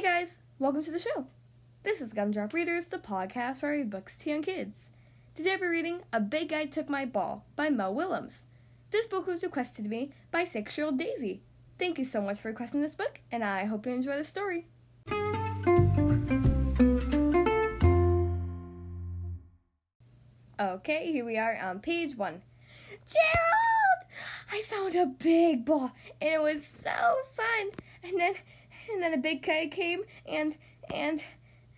guys, welcome to the show. This is Gumdrop Readers, the podcast for read books to young kids. Today we're reading A Big Guy Took My Ball by Mo Willems. This book was requested to me by six year old Daisy. Thank you so much for requesting this book, and I hope you enjoy the story. Okay, here we are on page one. Gerald! I found a big ball, and it was so fun. And then and then a big guy came and and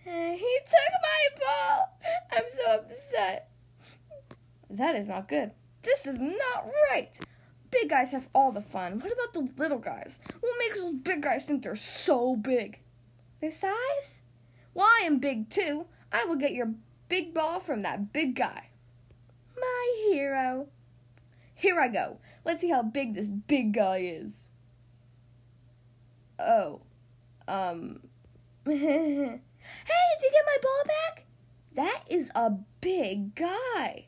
uh, he took my ball. I'm so upset. That is not good. This is not right. Big guys have all the fun. What about the little guys? What makes those big guys think they're so big? Their size? Well, I am big too. I will get your big ball from that big guy. My hero. Here I go. Let's see how big this big guy is. Oh. Um. hey, did you get my ball back? That is a big guy.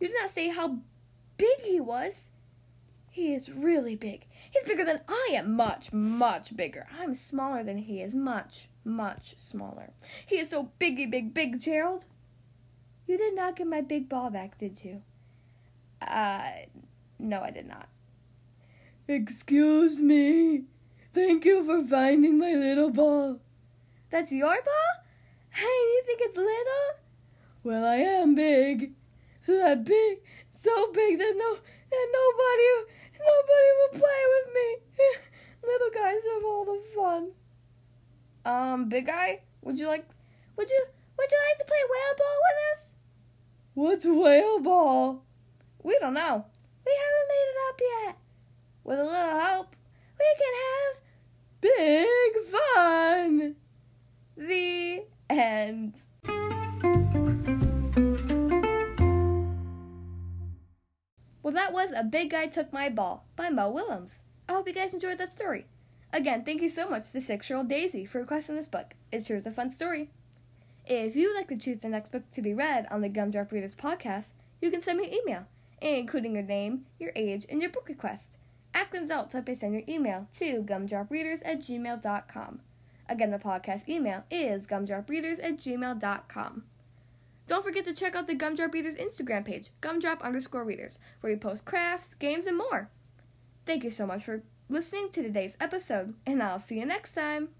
You did not say how big he was. He is really big. He's bigger than I am. Much, much bigger. I'm smaller than he is. Much, much smaller. He is so biggy, big, big, Gerald. You did not get my big ball back, did you? Uh, no, I did not. Excuse me. Thank you for finding my little ball. That's your ball? Hey, you think it's little? Well, I am big. So that big, so big that no, that nobody, nobody will play with me. little guys have all the fun. Um, big guy, would you like, would you, would you like to play whale ball with us? What's whale ball? We don't know. We haven't made it up yet. With a little help, we can have big fun. The end. Well, that was A Big Guy Took My Ball by Mo Willems. I hope you guys enjoyed that story. Again, thank you so much to six year old Daisy for requesting this book. It sure is a fun story. If you would like to choose the next book to be read on the Gumdrop Readers podcast, you can send me an email, including your name, your age, and your book request. Ask an adult to send your email to gumdropreaders at gmail.com. Again, the podcast email is gumdropreaders at gmail.com. Don't forget to check out the Gumdrop Readers Instagram page, gumdrop underscore readers, where we post crafts, games, and more. Thank you so much for listening to today's episode, and I'll see you next time.